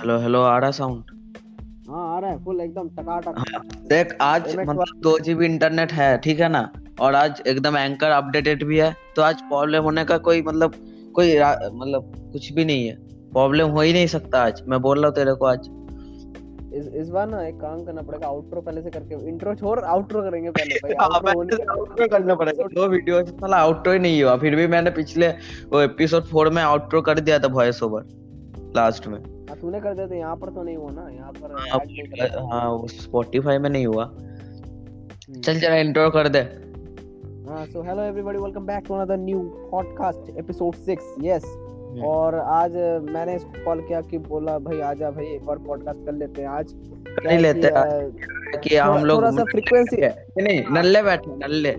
Hello hello आ रहा sound हाँ आ रहा है फुल एकदम टकाटक। हाँ देख आज मतलब दो जीबी इंटरनेट है ठीक है ना? और आज एकदम एंकर अपडेटेड भी है तो आज प्रॉब्लम होने का कोई मतलब कोई मतलब कुछ भी नहीं है। प्रॉब्लम हो ही नहीं सकता आज मैं बोल रहा हूँ तेरे को आज। इस इस बार ना एक काम करना पड़ेगा आउटरो पहले से करके इंट्रो छोड़ आउटरो करेंगे पहले भाई हाँ, आउटरो outro करना पड़ेगा दो वीडियो साला आउटरो ही नहीं हुआ फिर भी मैंने पिछले वो एपिसोड फोर में आउटरो कर दिया था वॉइस ओवर लास्ट में। हाँ तूने कर दिया था यहाँ पर तो नहीं हुआ ना यहाँ पर हाँ। हाँ वो स्पॉटिफाई में नहीं हुआ। हम्म। चल जरा इंट्रो कर दे। हाँ so hello everybody welcome back to another new podcast episode 6 yes. और आज मैंने इसको कॉल किया कि बोला भाई आजा भाई एक और पॉडकास्ट कर लेते हैं आज। कर ही लेते हैं। हैं कि हम लोग थोड़ा सा फ्रीक्वेंसी नहीं नहीं नल्ले बैठे नल्ले।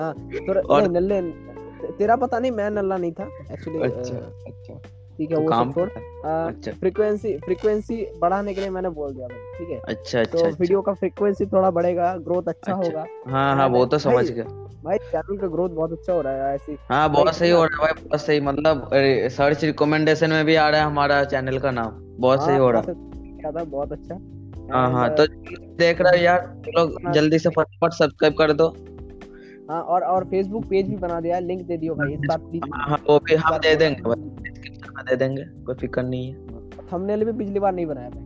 हाँ थोड़ा और- नल्ले तेरा पता नहीं मैं नल्ला नहीं था एक्चुअली अच्छा अच्छा। ठीक है तो वो काम सब छोड़ अच्छा। फ्रीक्वेंसी फ्रीक्वेंसी बढ़ाने के लिए मैंने बोल दिया भाई ठीक है? अच्छा तो अच्छा अच्छा। वीडियो का फ्रीक्वेंसी थोड़ा बढ़ेगा ग्रोथ अच्छा अच्छा। होगा। हाँ हाँ वो तो समझ गया। भाई चैनल का ग्रोथ बहुत अच्छा हो रहा है ऐसी हाँ। बहुत सही हो रहा है भाई बहुत सही मतलब सर्च रिकमेंडेशन में भी आ रहा है हमारा चैनल का नाम। बहुत सही हो रहा है। क्या था बहुत अच्छा। हाँ हाँ तो देख रहे हो यार लोग जल्दी से फटाफट सब्सक्राइब कर दो। हाँ और और फेसबुक पेज भी बना दिया लिंक दे दियो भाई इस प्लीज़ हाँ हाँ, वो भी हम दे देंगे भाई। में दे देंगे कोई फ़िक्र नहीं है। थंबनेल भी पिछली बार नहीं बनाया भाई।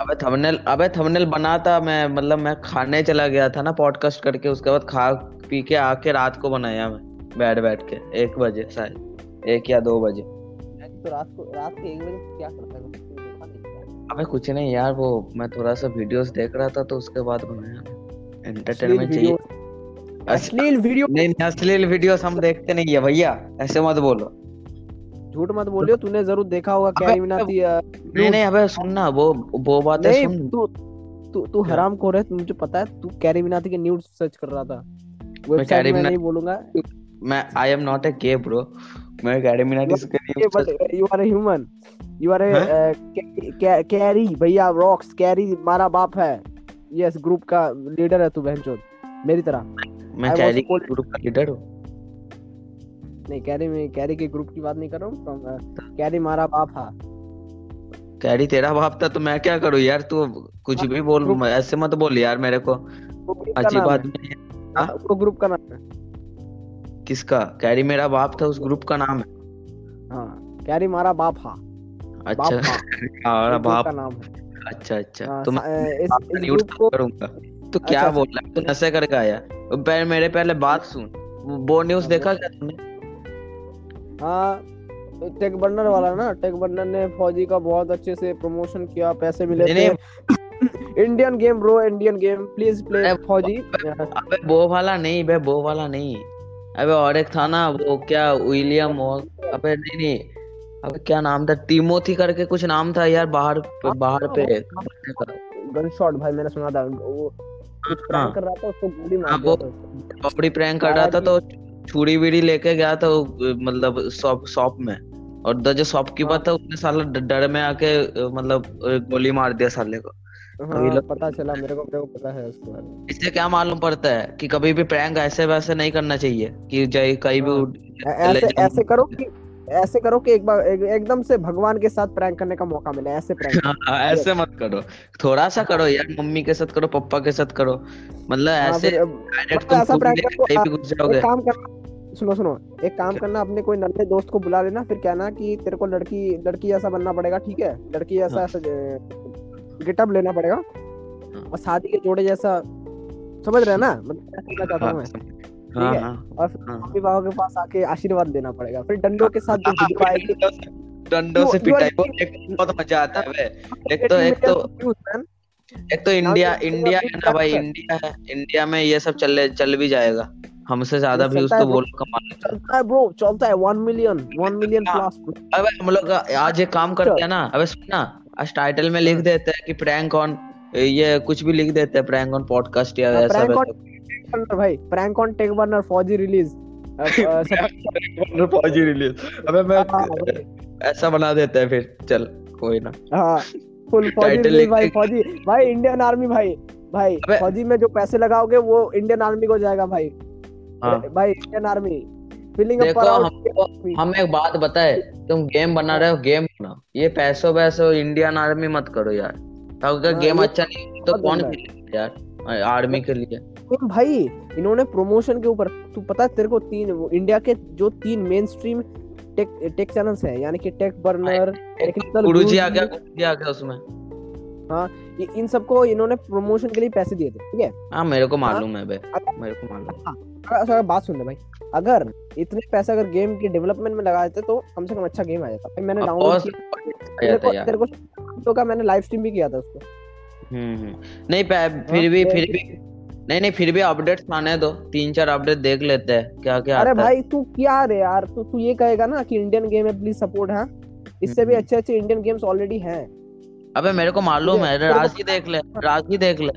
अबे थंबनेल अबे थंबनेल बना था मैं मतलब मैं खाने चला गया था ना पॉडकास्ट करके उसके बाद खा पी के आके रात को बनाया मैं बैठ बैठ के एक बजे शायद एक या दो बजे। तो रात को रात के एक बजे क्या करता है अबे कुछ नहीं यार वो मैं थोड़ा सा वीडियोस देख रहा था तो उसके बाद बनाया एंटरटेनमेंट चाहिए। अश्लील वीडियो नहीं, अश्लील वीडियोस हम देखते नहीं है भैया ऐसे मत बोलो। झूठ मत बोलियो तूने ज़रूर देखा होगा कैरी मिनाती नहीं नहीं अबे सुन ना वो वो बातें नहीं सुन। तू तू तू? हराम खोर है मुझे पता है तू कैरी मिनाती के न्यूज़ सर्च कर रहा था। कैरी वेबसाइट में नहीं बोलूँगा। मैं I am not a gay bro मैं कैरी एकेडमी के लिए but you are a human you are a हैं? कैरी भैया रॉक्स कैरी मारा बाप है। यस ग्रुप का लीडर है तू बहनचोद मेरी तरह। मैं कैरी ग्रुप का लीडर हूँ। नहीं कैरी में कैरी के ग्रुप की बात नहीं कर रहा हूँ from, कैरी मारा बाप हा कैरी तेरा बाप था तो मैं क्या करूँ यार? तू कुछ भी बोल ऐसे मत बोल यार मेरे को। का अजीब नाम है। है। हाँ? वो ग्रुप का नाम है। किसका? कैरी मेरा बाप था उस ग्रुप का नाम है। हाँ कैरी मारा बाप हा अच्छा। हा हाँ ग्रुप बाप। का नाम है। अच्छा अच्छा। हाँ, तो मैं इस ग्रुप को करूँगा। तो क्या अच्छा, बोल रहा है? तू नशे करके आया। मेरे पहले बात सुन। वो- न्यूज़ हाँ, देखा क्या तूने? हाँ टेक बर्नर वाला ना टेक बर्नर ने फौजी का बहुत अच्छे से प्रमोशन किया पैसे मिले थे। Indian game bro Indian game please play Fauji. अबे वो वाला नहीं बे वो वाला नहीं। अबे और एक था ना वो क्या विलियम अबे नहीं नहीं। अबे क्या नाम था? टिमोथी करके कुछ नाम था यार बाहर पे बाहर पे। गन शॉट भाई मैंने सुना था। वो कुछ हाँ। प्रैंक कर रहा था उसको गोली मार हाँ, दिया था। उसको। प्रैंक कर रहा था तो छुरी बीड़ी लेके गया था मतलब शॉप शॉप में। और जो शॉपकीपर था उसने साला डर में आके मतलब गोली मार दिया साले को। हाँ पता चला मेरे को मेरे को पता है उसके बारे में। इससे क्या मालूम पड़ता है कि कभी भी प्रैंक ऐसे वैसे नहीं करना चाहिए कि जाए कहीं भी हाँ। चले ऐसे। ऐसे करो कि ऐसे करो कि एक बार एक, एकदम से भगवान के साथ प्रैंक करने का मौका मिले ऐसे प्रैंक हाँ, ऐसे मत करो। थोड़ा सा करो यार मम्मी के साथ करो पापा के साथ करो। मतलब हाँ, ऐसे डायरेक्ट तुम ऐसा लेके करो, भी काम करना सुनो सुनो एक काम करना अपने कोई नन्हे दोस्त को बुला लेना फिर कहना कि तेरे को लड़की लड़की जैसा बनना पड़ेगा ठीक है? लड़की जैसा हाँ। ऐसा गेटअप लेना पड़ेगा और शादी के जोड़े जैसा समझ रहे ना? मतलब चाहता हाँ हूँ मैं हाँ है? हाँ और हाँ। मम्मी पापा के पास आके आशीर्वाद लेना पड़ेगा फिर डंडों के साथ हाँ, डंडों से- पिटाई एक बहुत मज़ा आता है एक तो एक तो एक तो इंडिया इंडिया है ना भाई इंडिया है इंडिया में ये सब चल चल भी जाएगा। हमसे ज़्यादा व्यूज़ तो है, बोल कमा लेते हैं। चलता है ब्रो चलता है वन मिलियन वन मिलियन हाँ। प्लस अबे हम लोग आज एक काम करते हैं ना अबे सुनना आज टाइटल में लिख हाँ। देते हैं कि प्रैंक ऑन ये कुछ भी लिख देते हैं प्रैंक ऑन पॉडकास्ट या हाँ, ऐसा वैसा बर्नर भाई prank on Tech Burner Fauji release Fauji release अबे मैं हाँ ऐसा बना देते हैं फिर चल कोई ना फुल फौजी भाई फौजी भाई इंडियन आर्मी भाई भाई फौजी में जो पैसे लगाओगे वो इंडियन आर्मी को जाएगा भाई हाँ भाई इंडियन आर्मी up देखो हमको हम एक बात बताए तुम गेम बना रहे हो गेम बनाओ। ये पैसों वैसों इंडियन आर्मी मत करो यार। अगर हाँ, गेम अच्छा नहीं तो कौन खेलेगा यार आर्मी के लिए? भाई इन्होंने प्रमोशन के ऊपर तू पता है तेरे को तीन वो इंडिया के जो तीन main stream tech tech channels हैं यानी कि टेक बर्नर टेक्निकल गुरुजी आ गया गुरुजी आ गया उसमें। इन सबको इन्होंने प्रमोशन के लिए पैसे दिए थे ठीक है? हाँ मेरे को मालूम है बे मेरे को मालूम है। अगर अगर बात सुन ले भाई अगर इतने पैसे अगर गेम के डेवलपमेंट में लगा देते तो कम से कम अच्छा गेम आ जाता। भाई मैंने डाउनलोड किया। तेरे को यार। तेरे को तो का मैंने लाइव स्ट्रीम भी किया था उसको। हम्म हम्म। नहीं पै- फिर भी फिर भी नहीं नहीं फिर भी अपडेट्स आने दो। तीन चार अपडेट देख लेते हैं क्या क्या अरे भाई तू क्या रे यार? तू तू ये कहेगा ना कि इंडियन गेम है प्लीज़ सपोर्ट हाँ? इससे भी। अच्छे अच्छे इंडियन गेम्स ऑलरेडी हैं। अबे मेरे को मालूम है, है राज़ी देख ले राज़ी देख ले।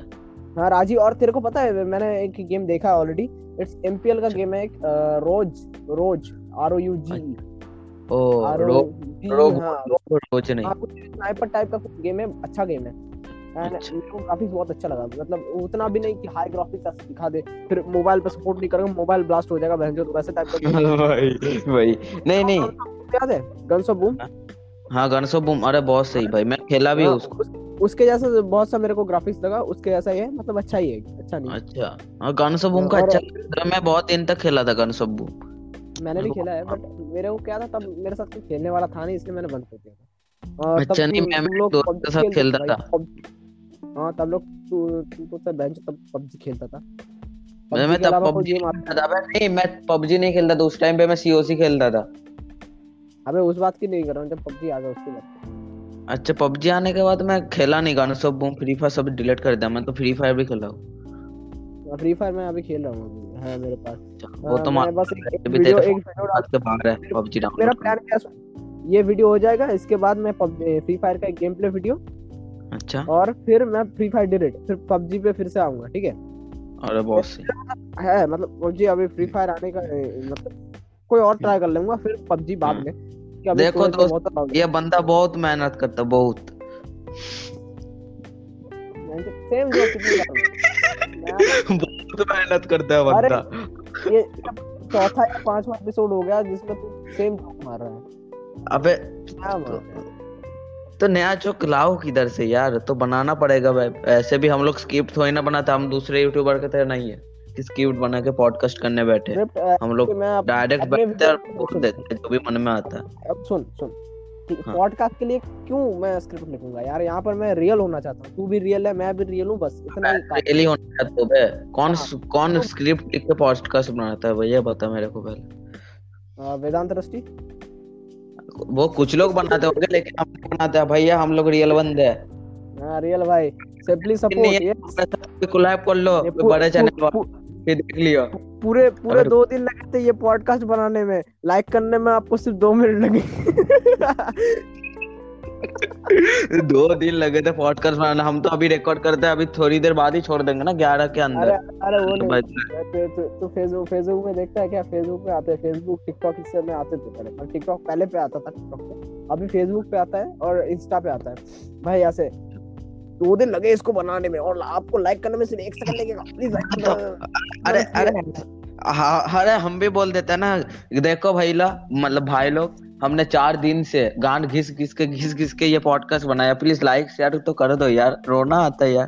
हाँ राज़ी और तेरे को पता है मैंने एक गेम देखा ऑलरेडी इट्स एमपीएल का गेम है एक रोज रोज R O U G O R O रो रो हाँ। रोज नहीं। हाँ स्नाइपर टाइप का कुछ गेम है अच्छा गेम है। अच्छा। ग्राफिक्स बहुत अच्छा लगा। मतलब उतना भी नहीं कि हाई ग्राफिक्स दिखा दे फिर मोबाइल पे सपोर्ट नहीं करेगा मोबाइल ब्लास्ट हो जाएगा वैसे टाइप का भाई भाई नहीं नहीं। याद है गन्स ऑफ़ बूम हाँ गनसो बूम अरे बहुत सही भाई मैं खेला भी हूँ उसको। उसके जैसा बहुत सा मेरे को ग्राफिक्स लगा उसके जैसा ही है मतलब अच्छा ही है अच्छा नहीं अच्छा हाँ गनसो बूम का अच्छा लगा। मैं बहुत दिन तक खेला था गनसो बूम। मैंने भी खेला है बट मेरे। को क्या था तब मेरे साथ कोई खेलने वाला था नहीं इसलिए मैंने बंद कर दिया था। और तब अच्छा, नहीं, मैं लोग दोस्त के साथ खेलता था। हाँ तब लोग तू तू तो सब बेंच तब पबजी खेलता था। मैं मैं तब पबजी नहीं मैं पबजी नहीं खेलता था उस टाइम पे मैं सीओसी खेलता था। अबे उस बात की नहीं कर रहा हूँ जब पबजी आ गया उसके बाद। अच्छा पबजी आने के बाद मैं खेला नहीं guns of boom free fire सब डिलीट कर दिया मैं तो फ्री फायर भी खेला हूँ। फ्री फायर में अभी खेल रहा हूँ अभी, है मेरे पास। वो हाँ, तो मैं बस एक, वीडियो एक वीडियो डाल के बाहर है पबजी मेरा प्लान क्या है ये वीडियो हो जाएगा इसके बाद मैं फ्री फायर का एक गेम प्ले वीडियो अच्छा। और फिर मैं फ्री फायर डिलीट फिर पबजी पे फिर से आऊँगा ठीक है? अरे सही है मतलब पबजी अभी फ्री फायर आने का मतलब कोई और ट्राई कर लूँगा फिर पबजी बाद हम्म। में। देखो हो ये बंदा बहुत मेहनत करता बहुत। सेम मैं- बहुत मेहनत करता है बंदा। ये चौथा या पांचवा एपिसोड हो गया जिसमें तू सेम जोक मार रहा है। अबे तो नया चौक लाओ किधर से यार तो बनाना पड़ेगा भाई। ऐसे भी हम लोग स्क्रिप्ट थोड़ी ना बनाते हम दूसरे यूट्यूबर के तरह नहीं है। स्क्रिप्ट बना के पॉडकास्ट करने बैठे हम लोग डायरेक्ट बैठते हैं और बोल देते हैं जो भी मन में आता है। अब सुन सुन। हाँ। पॉडकास्ट के लिए क्यों मैं स्क्रिप्ट लिखूँगा? यार यहाँ पर मैं रियल होना चाहता हूँ। तू भी रियल है मैं भी रियल हूँ बस इतना ही काफ़ी रियली होना है तो बे। कौन हाँ। कौन स्क्रिप्ट लिख के पॉडकास्ट बनाता है? भैया बता मेरे को पहले। वेदांत रस्टी वो कुछ लोग बनाते होंगे लेकिन हम बनाते हैं। भैया हम लोग रियल बंदे हैं। हाँ रियल भाई। सिंपली सपोर्ट ये कोलैब कर लो बड़े चैनल फिर देख लिया। पूरे पूरे दो दिन लगे थे ये पॉडकास्ट बनाने में। लाइक करने में आपको सिर्फ़ दो मिनट लगे। दो दिन लगे थे पॉडकास्ट बनाने। हम तो अभी रिकॉर्ड करते हैं अभी थोड़ी देर बाद ही छोड़ देंगे ना ग्यारह के अंदर। अरे वो तो नहीं। भाई- तो तो, तो फेसबुक फेसबुक में देखता है क्या? फेसबुक पे आते हैं। फेसबुक टिकटॉक इससे में आते थे पहले। पर टिकटॉक पहले पे आता था टिकटॉक पे। अभी फेसबुक पे आता है और इंस्टा पे आता है। भाई ऐसे दो दिन लगे इसको बनाने में और आपको लाइक करने में सिर्फ़ एक सेकंड लगेगा। प्लीज़ लाइक करना। अरे अरे हाँ अरे हम भी बोल देते हैं ना देखो भाई ला मतलब भाई लोग हमने चार दिन से गांड घिस घिस के घिस घिस के ये पॉडकास्ट बनाया। प्लीज़ लाइक शेयर तो कर दो यार रोना आता है यार।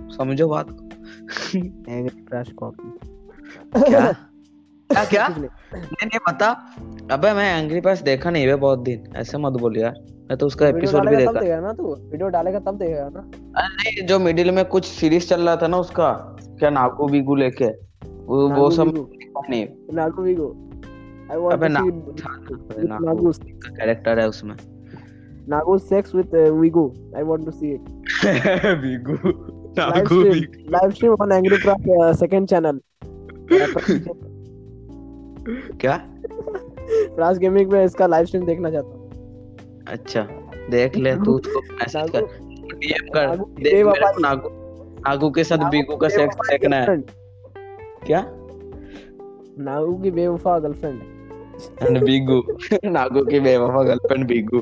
समझो बात कॉपी क्या? क्या क्या? नहीं। नहीं पता। अबे मैं एंग्री बर्ड्स देखा नहीं है बहुत दिन। ऐसे मत बोल यार। मैं तो उसका एपिसोड भी तब देखा। देखेगा ना तू? वीडियो डालेगा तब देखेगा ना? अरे नहीं जो मिडिल में कुछ सीरीज़ चल रहा था ना उसका क्या नागू बीगू लेके? वो वो सब नहीं। नागू वीगो। आई वांट अबे टू सी नागू का कैरेक्टर है उसमें। नागू sex with we go. I want to see it बीगू live Nagu live stream on Angry Craft second channel क्या? फ्रांस गेमिंग में इसका लाइव स्ट्रीम देखना चाहता हूँ। अच्छा देख ले तू उसको मैसेज कर। डीएम कर। देख मेरे को नागू नागू के साथ बीगू का सेक्स देखना है। क्या? नागू की बेवफा गर्लफ्रेंड एंड बीगू नागू की बेवफा गर्लफ्रेंड बीगू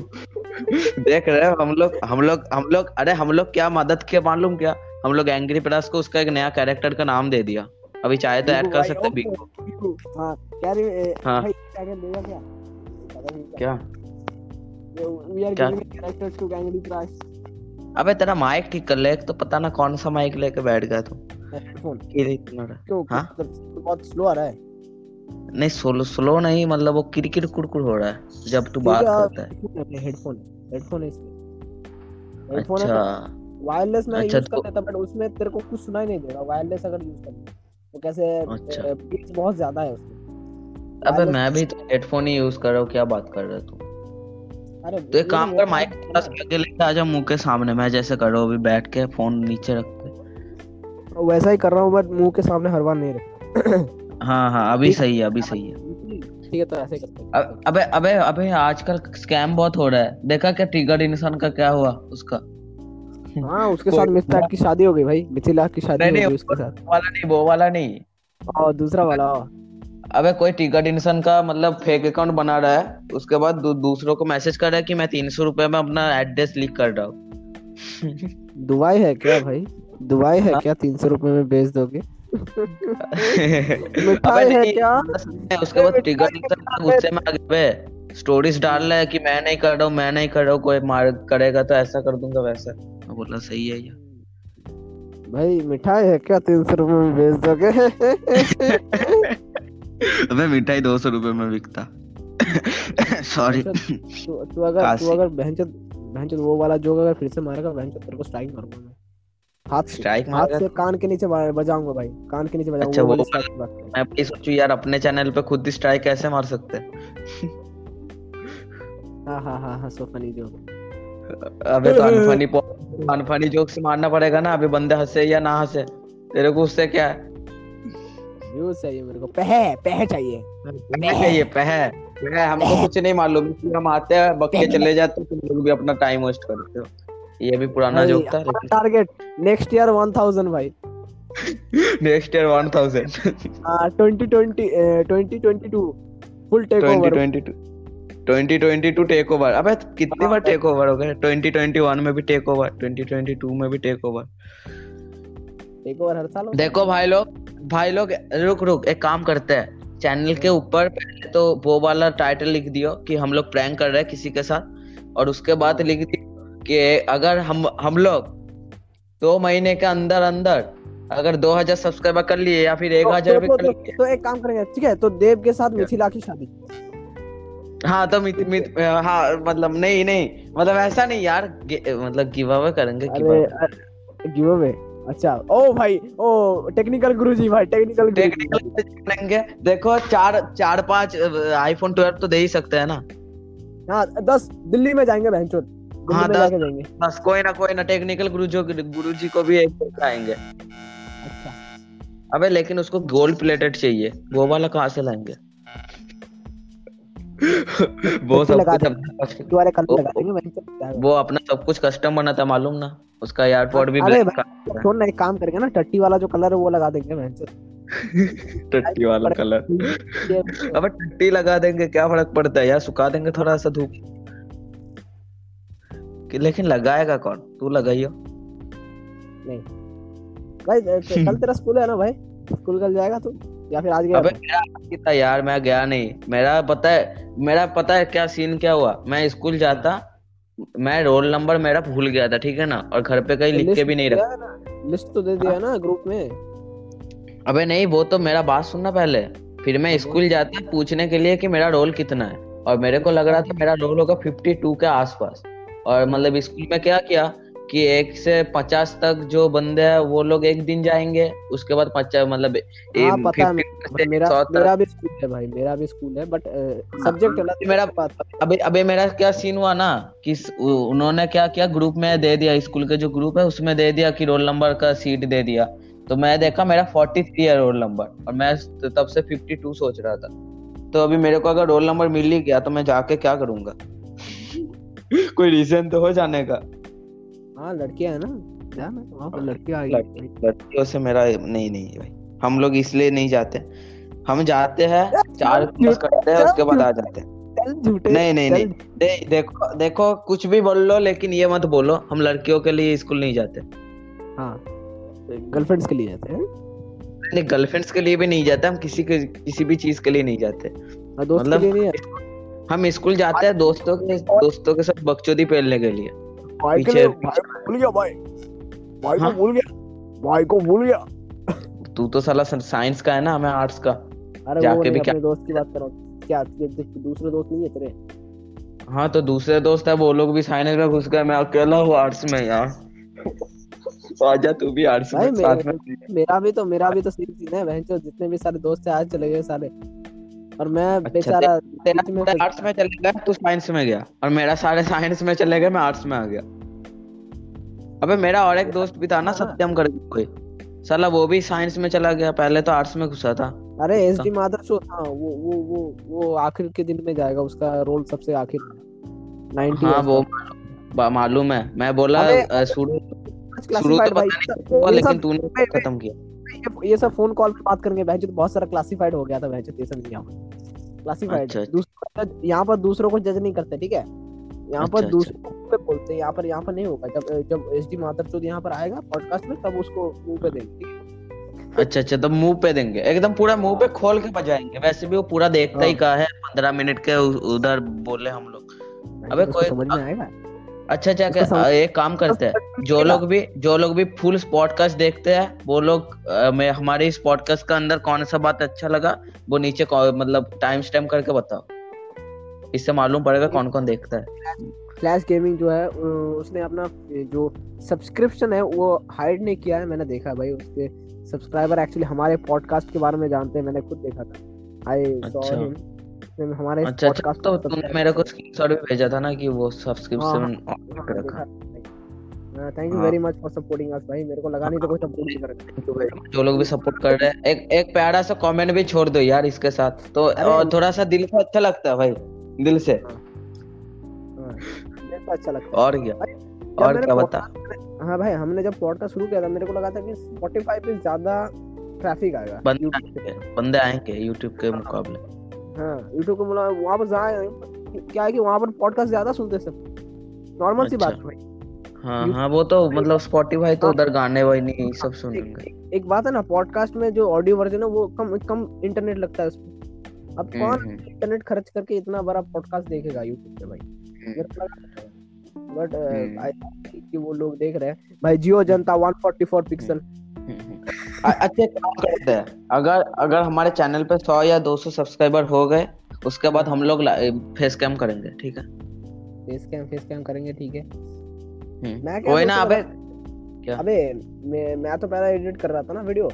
देख रहे हो हम लोग हम लोग हम लोग अरे हम लोग क्या मदद किया मालूम क्या? हम लोग एंग्री प्लस को उसका एक नया कैरेक्टर का नाम दे दिया। अभी चाहे तो ऐड कर सकते हैं बीगू हाँ। क्या रे हाँ। भाई क्या देगा क्या? पता नहीं क्या। We are giving characters to गैंगली price अबे तेरा माइक ठीक कर ले तो पता ना कौन सा माइक लेके बैठ गया तू। हेडफोन रहा। क्यों? हाँ? मतलब बहुत स्लो आ रहा है। नहीं स्लो स्लो नहीं मतलब वो किरकिर कुड़कुड़ हो रहा है जब तू बात करता है। हेडफोन हेडफोन है इसके हेडफोन अच्छा। वायरलेस में अच्छा, यूज़ तो- कर लेता बट उसमें तेरे को कुछ सुनाई नहीं देगा वायरलेस अगर यूज़ कर तो कैसे अच्छा। पिच बहुत ज़्यादा है उसमें। अबे मैं भी तो हेडफोन ही यूज़ कर रहा हूँ क्या बात कर रहा है तू अरे तो एक काम कर माइक थोड़ा सा आगे लेके आ जा मुँह के सामने मैं जैसे कर रहा हूँ अभी बैठ के फ़ोन नीचे रख के। वैसा ही कर रहा हूँ बट मुँह के सामने हर बार नहीं रखता। हाँ हाँ अभी सही है अभी सही है। ठीक है तो ऐसे करते हैं। अबे अबे अबे आजकल स्कैम बहुत हो रहा है। देखा क्या ट्रिगर इंसान का क्या हुआ उसका? हाँ उसके साथ मिथिला की शादी हो गई भाई मिथिला की शादी नहीं हो गई उसके साथ। वाला नहीं वो वाला नहीं। और दूसरा वाला अबे कोई टिकट इंसान का मतलब फेक अकाउंट बना रहा है उसके बाद दू, दूसरों को मैसेज कर रहा है कि मैं तीन सौ रुपए में अपना एड्रेस लीक कर रहा हूँ। दुबई है क्या भाई? दुबई है हाँ। क्या तीन सौ रुपए में बेच दोगे? मिठाई है क्या? उसके बाद टिकट इंसान गुस्से में आ बे। स्टोरीज डाल रहा है कि मैं नहीं कर रहा हूँ मैं नहीं कर रहा हूँ कोई मार करेगा तो ऐसा कर दूँगा वैसा। मैं बोला सही है ये। भाई मिठाई है क्या तीन सौ रुपए में बेच दोगे? अबे मिठाई दो सौ रुपए में बिकता। सॉरी तू तू अगर तू अगर बहनचोद बहनचोद वो वाला जोक अगर फिर से मारेगा बहनचोद तेरे को स्ट्राइक मारूँगा मैं। हाथ से Strike हाथ से कान के नीचे बजाऊँगा भाई कान के नीचे बजाऊँगा अच्छा, वो वो मैं भी सोचू यार अपने चैनल पे खुद ही स्ट्राइक कैसे मार सकते? हैं हाँ हाँ हाँ हाँ सो फनी जोक। अबे तो अनफनी अनफनी जोक से मारना पड़ेगा ना अभी बंदे हंसे या ना हंसे तेरे को उससे क्या है? व्यूज़ चाहिए मेरे को। पह पह चाहिए। पह है ये पह। पह हमको कुछ नहीं मालूम इसलिए हम आते हैं बक के चले जाते हैं तुम लोग भी अपना टाइम वेस्ट करते हो। ये भी पुराना जोक था टारगेट नेक्स्ट ईयर 1000 भाई। नेक्स्ट ईयर 1000 हाँ 2020 2022 full take over 2022 2022 take over अबे कितनी बार टेक ओवर हो गए 2021 में भी टेक ओवर 2022 में भी टेक ओवर टेक ओवर हर साल देखो भाई लोग भाई लोग रुक रुक एक काम करते हैं। चैनल के ऊपर पहले तो वो वाला टाइटल लिख दियो कि हम लोग प्रैंक कर रहे हैं किसी के साथ। और उसके बाद लिख दियो कि अगर हम हम लोग दो महीने के अंदर अंदर अगर 2000 सब्सक्राइबर कर लिए या फिर एक हज़ार तो, भी तो, कर तो, लिए। तो एक काम करेंगे ठीक है? तो देव के साथ मिथिला की शादी। हाँ तो मित, मित, हाँ मतलब नहीं नहीं मतलब ऐसा नहीं यार मतलब गिव अवे करेंगे गिव अवे अच्छा ओ भाई ओ टेक्निकल गुरुजी भाई टेक्निकल टेक्निकल लेंगे देखो चार चार पाँच आईफोन 12 तो दे ही सकते हैं ना? हाँ दस दिल्ली में जाएँगे बहनचोद हाँ, दस- जाएँगे। बस कोई ना कोई ना टेक्निकल गुरु जो गुरु जी को भी एक आएँगे अच्छा। अबे लेकिन उसको गोल्ड प्लेटेड चाहिए। वो वाला कहाँ से लाएँगे? वो सब कुछ। अपना वो अपना सब कुछ कस्टम बनाता है मालूम ना? उसका एयरपोर्ट भी अरे ब्लैक भाई, छोड़ ना एक काम करेंगे ना टट्टी वाला जो कलर है वो लगा देंगे बहनचोद टट्टी वाला कलर अबे टट्टी लगा देंगे क्या फ़र्क पड़ता है यार? सुखा देंगे थोड़ा सा धूप। कि लेकिन लगाएगा कौन? तू लगाइयो। नहीं। भाई कल तेरा स्कूल है ना भाई? स्कूल कल जाएगा तू? या फिर आज गया? अबे मेरा ही था यार मैं गया नहीं। मेरा पता है मेरा पता है क्या सीन क्या हुआ? मैं स्कूल जाता मैं रोल नंबर मेरा भूल गया था ठीक है ना? और घर पे कहीं लिख के भी नहीं रखा लिस्ट तो दे दिया ना ग्रुप में? अबे नहीं वो तो मेरा बात सुनना पहले। फिर मैं हाँ, स्कूल जाता पूछने के लिए कि मेरा रोल कितना है। और मेरे को लग रहा था मेरा रोल होगा फिफ्टी टू के आसपास। और मतलब स्कूल में क्या किया? कि एक से पचास तक जो बंदे हैं वो लोग एक दिन जाएँगे उसके बाद पचास मतलब हाँ, पता है 50 भाई, से मेरा मेरा भी स्कूल है भाई मेरा भी स्कूल है बट सब्जेक्ट अलग है, मेरा- बात अबे अबे मेरा क्या सीन हुआ ना कि उन्होंने क्या किया ग्रुप में दे दिया स्कूल के जो ग्रुप है उसमें दे दिया कि रोल नंबर का सीट दे दिया। तो मैं देखा मेरा फोर्टी थ्री है रोल नंबर और मैं तब से फिफ्टी टू सोच रहा था। तो अभी मेरे को अगर रोल नंबर मिल ही गया तो मैं जाके क्या करूँगा? कोई रीजन तो हो जाने का। हाँ लड़कियाँ है ना। जा ना वहाँ पर लड़कियाँ आ गई लड़कियों से मेरा नहीं नहीं भाई। हम लोग इसलिए नहीं जाते। हम जाते हैं चार क्लास करते हैं उसके बाद आ जाते हैं। झूठे। नहीं नहीं नहीं। दे, देखो देखो कुछ भी बोल लो लेकिन ये मत बोलो हम लड़कियों के लिए स्कूल नहीं जाते। हाँ गर्लफ्रेंड्स के लिए जाते हैं। अपने गर्लफ्रेंड्स के लिए भी नहीं जाते हम किसी के किसी भी चीज़ के लिए नहीं जाते। हाँ, मतलब नहीं है। हम स्कूल जाते हैं दोस्तों के दोस्तों के साथ बकचोदी पहनने के लिए। भाई के लिए भाई को भूल गया भाई। भाई को हाँ? भूल गया। भाई को भूल गया। तू तो साला साइंस का है ना मैं आर्ट्स का। अरे वो जाके भी क्या- दोस्त की बात कर। रहा हूँ क्या ये दूसरे दोस्त नहीं है तेरे? हाँ तो दूसरे दोस्त है वो लोग भी साइंस में घुस गए। मैं अकेला हूँ आर्ट्स में यार। आजा तू भी आर्ट्स में साथ में। मेरा भी तो मेरा भी तो सीन है बहन जितने भी सारे दोस्त है आज चले गए सारे। और मैं अच्छा, बेचारा तेरा आर्ट्स में चले गया तू साइंस में गया। और मेरा सारे साइंस में चले गए मैं आर्ट्स में आ गया। अबे मेरा और एक दोस्त भी था ना हाँ। सत्यम करके कोई। साला वो भी साइंस में चला गया पहले तो आर्ट्स में घुसा था। अरे एस डी माधर शो हाँ वो वो वो वो आखिर के दिन में जाएगा उसका रोल सबसे आखिर। नाइनटी हाँ वो मालूम है। मैं बोला शुरू शुरू तो पता लेकिन तूने खत्म किया। ये- सब फ़ोन कॉल पे बात करेंगे बहन बहुत सारा क्लासिफाइड हो गया था बहन ये सब यहाँ क्लासिफाइड अच्छा, अच्छा। दूसरा यहाँ पर दूसरों को जज नहीं करते ठीक है? यहाँ पर अच्छा, दूसरों पे बोलते हैं यहाँ पर यहाँ पर नहीं होगा। जब जब एस डी माधव चौधरी यहाँ पर आएगा पॉडकास्ट में तब उसको मुँह पे देंगे अच्छा अच्छा तो मुँह पे देंगे। एकदम पूरा मुँह पे खोल के बजाएँगे। वैसे भी वो पूरा देखता ही हाँ। का है पंद्रह मिनट के उधर बोले हम लोग। अबे कोई- समझ में आएगा? अच्छा अच्छा उसको के- एक काम करते हैं। जो लोग भी जो लोग भी फुल पॉडकास्ट देखते हैं वो लोग मैं हमारे इस पॉडकास्ट का अंदर कौन सा बात अच्छा लगा वो नीचे मतलब टाइम स्टैम्प करके बताओ। इससे मालूम पड़ेगा कौन कौन देखता है। फ्लैश गेमिंग जो है उसने अपना जो सब्सक्रिप्शन है वो हाइड नहीं किया है मैंने देखा भाई उसके सब्सक्राइबर एक्चुअली हमारे पॉडकास्ट के बारे में जानते हैं मैंने खुद देखा था। आई सॉ अच्छा। हिम हमारे अच्छा अच्छा तो तुमने मेरे को स्क्रीनशॉट भी भेजा था ना कि वो सब्सक्रिप्शन हाँ, रखा। थैंक यू हाँ। Very much for supporting us भाई। मेरे को लगा नहीं था कोई सपोर्ट नहीं करेगा जो लोग भी सपोर्ट कर रहे हैं एक एक प्यारा सा कमेंट भी छोड़ दो यार इसके साथ। तो थोड़ा सा दिल से अच्छा लगता है भाई दिल से। हाँ, अच्छा लगता है। और क्या? और क्या बता? हाँ भाई हमने जब पॉडकास्ट शुरू किया था मेरे को लगा था कि Spotify पे ज़्यादा ट्रैफ़िक आएगा। बंदे। आएँगे बंदे आएँगे यूट्यूब के मुकाबले। हाँ यूट्यूब को बोला वहाँ पर जाए क्या है कि वहाँ पर पॉडकास्ट ज़्यादा सुनते सब। नॉर्मल सी अच्छा। बात है भाई। हाँ हाँ वो तो मतलब स्पॉटिफाई तो हाँ। उधर गाने वाने नहीं सब सुनेंगे एक, एक बात है ना पॉडकास्ट में जो ऑडियो वर्जन है वो कम कम इंटरनेट लगता है उसमें। अब हम्म, कौन हम्म, इंटरनेट खर्च करके इतना बड़ा पॉडकास्ट देखेगा यूट्यूब पे भाई? हम्म, बट हम्म। आई कि वो लोग देख रहे हैं। भाई जियो जनता 144 पिक्सल हम्म, हम्म। अच्छा काम करते हैं? अगर अगर हमारे चैनल पे सौ या दो सौ सब्सक्राइबर हो गए उसके बाद हम लोग फेस कैम करेंगे ठीक है? फेस कैम फेस कैम करेंगे ठीक है। हम्म। मैं क्या कोई ना अबे क्या? अबे मैं मैं तो पहले एडिट कर रहा था ना वीडियो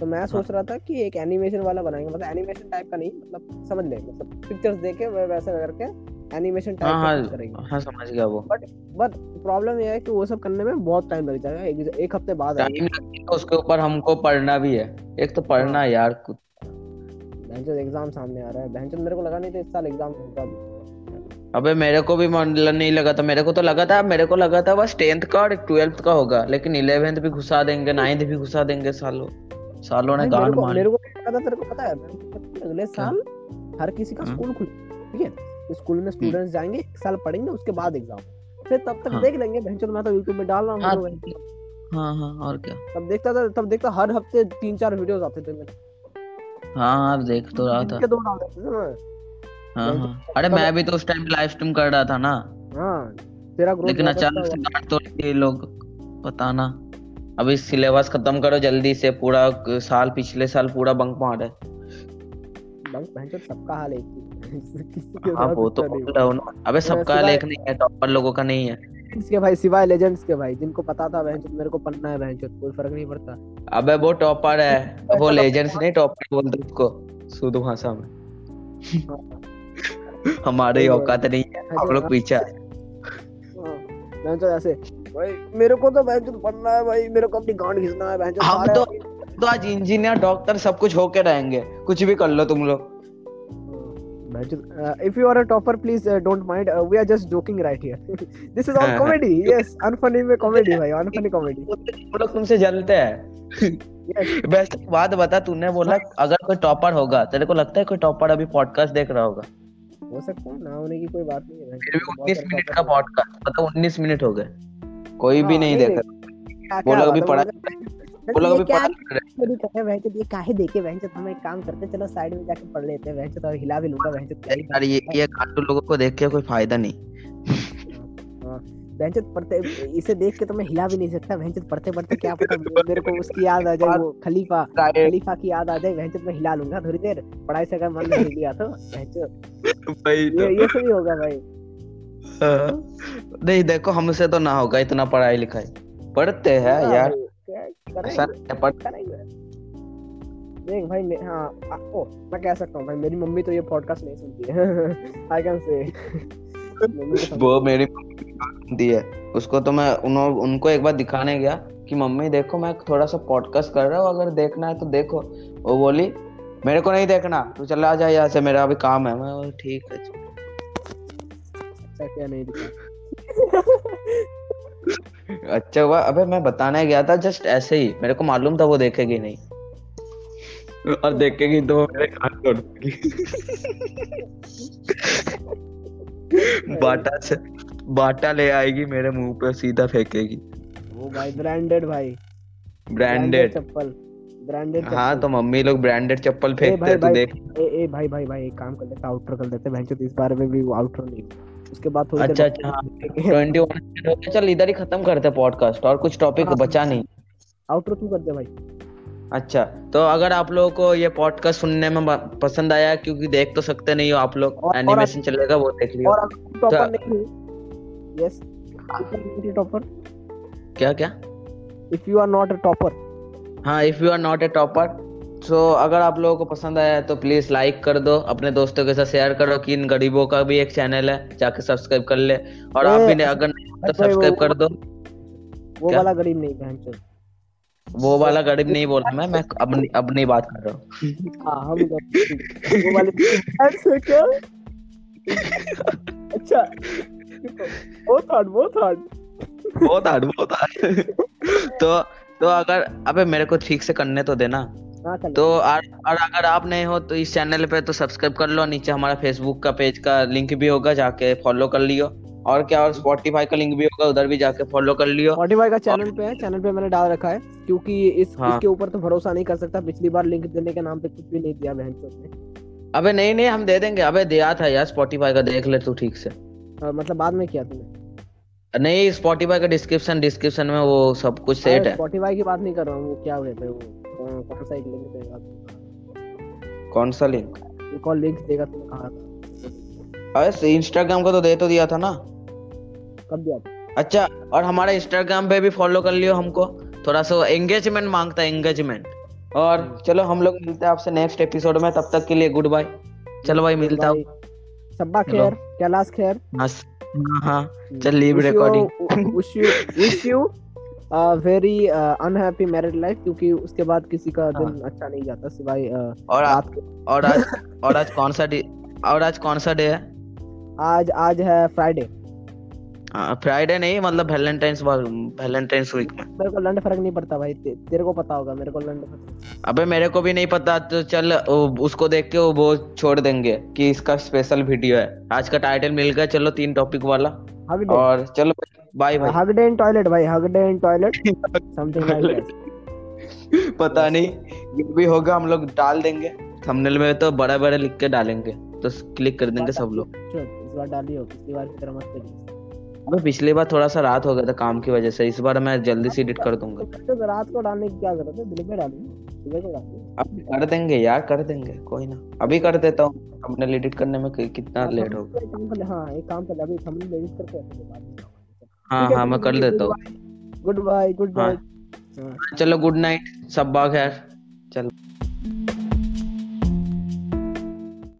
तो मैं सोच रहा था कि एक एनिमेशन वाला बनाएँगे। मतलब एनिमेशन टाइप का नहीं मतलब समझ ले मतलब पिक्चर्स देके वैसे करके एनिमेशन हाँ टाइप का हाँ करेंगे। हाँ समझ गया वो। बट बट प्रॉब्लम ये है कि वो सब करने में बहुत टाइम लग जाएगा। एक, एक हफ़्ते बाद टाइम लगेगा उसके ऊपर हमको पढ़ना भी है। एक तो पढ़ना है। यार कुछ बेंचो एग्ज़ाम सामने आ रहा है। बेंचो मेरे को लगा नहीं था इस साल एग्ज़ाम होगा अबे मेरे को भी मन नहीं लगा था। मेरे को तो लगा था मेरे को लगा था बस टेंथ का और ट्वेल्थ का होगा। लेकिन इलेवेंथ भी घुसा देंगे नाइन्थ भी घुसा देंगे सालों। सालों ने गांड मार मेरे को पता तेरे को पता है। अगले साल हर किसी का हाँ। स्कूल खुल ठीक है? स्कूल में स्टूडेंट्स जाएँगे एक साल पढ़ेंगे उसके बाद एग्ज़ाम फिर तब तक हाँ। देख लेंगे मैं तो यूट्यूब में डाल रहा हूँ हाँ हाँ हाँ और क्या? तब देखता था तब देखता हर हफ़्ते तीन चार वीडियोस आते थे मेरे। हाँ हाँ देख तो रहा था। दो डाल देते थे मैं हाँ हाँ। अरे मैं भी तो उस टाइम लाइव स्ट्रीम कर रहा था ना। हाँ तेरा ग्रोथ लेकिन अचानक से डांट तो ये लोग पता ना। अभी सिलेबस खत्म करो जल्दी से पूरा साल पिछले साल पूरा बंक मारे भैंचो सबका हाल एक ही हाँ। वो तो अच्छा नहीं बोल रहा हूँ। ना अबे सबका सिवाय- लेख नहीं है टॉपर लोगों का नहीं है। के भाई सिवाय लेजेंड्स के भाई जिनको पता था मेरे को पढ़ना है कोई फ़र्क नहीं पड़ता। अबे वो टॉपर है वो लेजेंड्स नहीं टॉपर बोलते उसको शुद्ध भाषा में। हमारे ही औकात नहीं। है हम लोग पीछे। हैं। ऐसे भाई मेरे को तो भैंचो पढ़ना है भाई मेरे को अपनी गांड घिसना है भैंचो हम तो तो आज इंजीनियर डॉक्टर सब कुछ होके रहेंगे कुछ भी कर लो तुम लोग Uh, if you are a topper, please uh, don't mind. Uh, we are just joking right here. this is all comedy. Yes, unfunny में comedy भाई, unfunny comedy. वो लोग तुमसे जलते हैं Yes. वैसे बात बता तूने बोला अगर कोई टॉपर होगा तेरे को लगता है कोई टॉपर अभी पॉडकास्ट देख रहा होगा हो सकता है ना होने की कोई बात नहीं है फिर भी बहुत उन्नीस सारे मिनट का। पॉडकास्ट मतलब उन्नीस मिनट हो गए कोई भी हाँ, नहीं नहीं, देखा वो लोग अभी पढ़ा वो लोग- अभी कर रहे मेरी कहे ये काहे देके वहचत हम एक काम करते चलो साइड में जाके पढ़ लेते हैं वहचत और हिला भी लूँगा हैं ही यार ये ये काटू लोगों को देख के कोई फ़ायदा नहीं। वहचत पढ़ते इसे देख के तो मैं हिला भी नहीं सकता पढ़ते पढ़ते क्या पता मेरे को उसकी याद आ जाए वो खलीफा खलीफा की याद आ जाए मैं हिला लूँगा थोड़ी देर पढ़ाई से अगर मन नहीं लिया तो भाई ये होगा भाई। हाँ। नहीं देखो हमसे तो ना होगा इतना पढ़ाई लिखाई पढ़ते हैं हाँ यार। है, देख भाई मैं हाँ ओ मैं कह सकता हूँ भाई मेरी मम्मी तो ये पॉडकास्ट नहीं सुनती है। आई कैन से वो मेरी दी है। उसको तो मैं उन्हों, उनको एक बार दिखाने गया कि मम्मी देखो मैं थोड़ा सा पॉडकास्ट कर रहा हूँ अगर देखना है तो देखो। वो बोली मेरे को नहीं देखना तू चला जा यहाँ से मेरा अभी काम है। मैं ठीक है अच्छा क्या नहीं दिखा। अच्छा हुआ अबे मैं बताने गया था जस्ट ऐसे ही मेरे को मालूम था वो देखेगी नहीं। और देखेगी तो मेरे कान तोड़ बाटा से बाटा ले आएगी मेरे मुँह पे सीधा फेंकेगी। वो भाई ब्रांडेड भाई। ब्रांडेड चप्पल। ब्रांडेड हाँ तो मम्मी लोग ब्रांडेड चप्पल फेंकते हैं तो देख। ए, ए भाई भाई भाई एक काम कर लेते आउटर कर लेते भैंचो इस बारे में भी आउटर नहीं उसके बाद थोड़ी अच्छा अच्छा हाँ ट्वेंटी वन हो चल इधर ही खत्म करते पॉडकास्ट और कुछ टॉपिक हाँ, बचा नहीं। आउटर तू कर दे भाई। अच्छा तो अगर आप लोगों को ये पॉडकास्ट सुनने में पसंद आया क्योंकि देख तो सकते नहीं हो आप लोग एनिमेशन चलेगा वो देख लियो। और टॉपर। नहीं यस टॉपर क्या क्या? If you are not a topper हाँ if you are not a topper तो अगर आप लोगों को पसंद आया है तो प्लीज़ लाइक कर दो अपने दोस्तों के साथ शेयर करो कि इन गरीबों का भी एक चैनल है जाके सब्सक्राइब कर ले और आप भी अगर तो सब्सक्राइब कर दो। वो वाला गरीब नहीं भैंचो वो वाला गरीब नहीं बोल रहा मैं मैं अब नहीं बात कर रहा हूँ। हाँ वो वाले क्या? अच्छा बहुत हार्ड बहुत हार्ड बहुत हार्ड बहुत हार्ड तो तो अगर अबे मेरे को ठीक से करने तो देना। हाँ तो और, और अगर आप नहीं हो तो इस चैनल पे तो सब्सक्राइब कर लो नीचे हमारा फेसबुक का पेज का लिंक भी होगा जाके फॉलो कर लियो। और क्या और स्पॉटिफाई का लिंक भी होगा उधर भी जाके फॉलो कर लियो। स्पॉटिफाई का चैनल पे है चैनल पे मैंने डाल रखा है क्योंकि इस हाँ। इसके ऊपर तो भरोसा नहीं कर सकता पिछली बार लिंक देने के नाम पे कुछ भी नहीं दिया भैंचो ने अबे नहीं नहीं हम दे देंगे। अबे दिया था यार स्पॉटिफाई का देख ले तू ठीक से। मतलब बाद में किया तूने। नहीं स्पॉटिफाई का डिस्क्रिप्शन डिस्क्रिप्शन में वो सब कुछ सेट है। स्पॉटिफाई की बात नहीं कर रहा हूँ वो क्या कहते हैं वो कौन सा एक लिंक देगा? कौन सा लिंक एक और लिंक देगा तूने कहा था अरे इंस्टाग्राम का तो दे तो दिया था ना। कब दिया था। अच्छा और हमारा इंस्टाग्राम पे भी फॉलो कर लियो हमको। थोड़ा सा एंगेजमेंट माँगता है एंगेजमेंट और चलो हम लोग मिलते हैं आपसे नेक्स्ट एपिसोड में। तब तक के लिए गुड बाय चलो भाई मिलता हूँ। सब्बा खैर कैलाश खैर। हाँ। हाँ चल leave recording wish you wish you very unhappy married life क्योंकि उसके बाद किसी का दिन हाँ। अच्छा नहीं जाता सिवाय uh, और आज रात के। और आज और आज कौन सा डे और आज कौन सा डे है? आज आज है फ्राइडे फ्राइडे नहीं मतलब वैलेंटाइंस वैलेंटाइंस वीक में। मेरे को लंड फ़र्क नहीं पड़ता भाई ते, तेरे को पता होगा मेरे को लंड अबे मेरे को भी नहीं पता तो चल उसको देख के वो छोड़ देंगे कि इसका स्पेशल वीडियो है। आज का टाइटल मिल गया चलो तीन टॉपिक वाला। और चलो बाय भाई हग डे इन टॉयलेट भाई hug day in toilet something like पता नहीं ये भी होगा हम लोग डाल देंगे। थंबनेल में तो बड़ा बड़ा लिख के डालेंगे तो क्लिक कर देंगे सब लोग। इस बार डालियो पिछली बार की तरह मत करिए अबे पिछली बार थोड़ा सा रात हो गया था काम की वजह से इस बार मैं जल्दी से एडिट कर दूँगा। तो रात को डालने की क्या ज़रूरत है? दिन में डालिए सुबह को डालिए अब कर देंगे यार कर देंगे कोई ना। अभी कर देता हूँ थंबनेल एडिट करने में कितना लेट होगा। कर ले हाँ एक काम कर अभी थंबनेल एडिट करके बाद में। हाँ हाँ मैं कर देता हूँ। गुड बाय गुड हाँ। नाइट चलो गुड नाइट सब बाग है। चलो।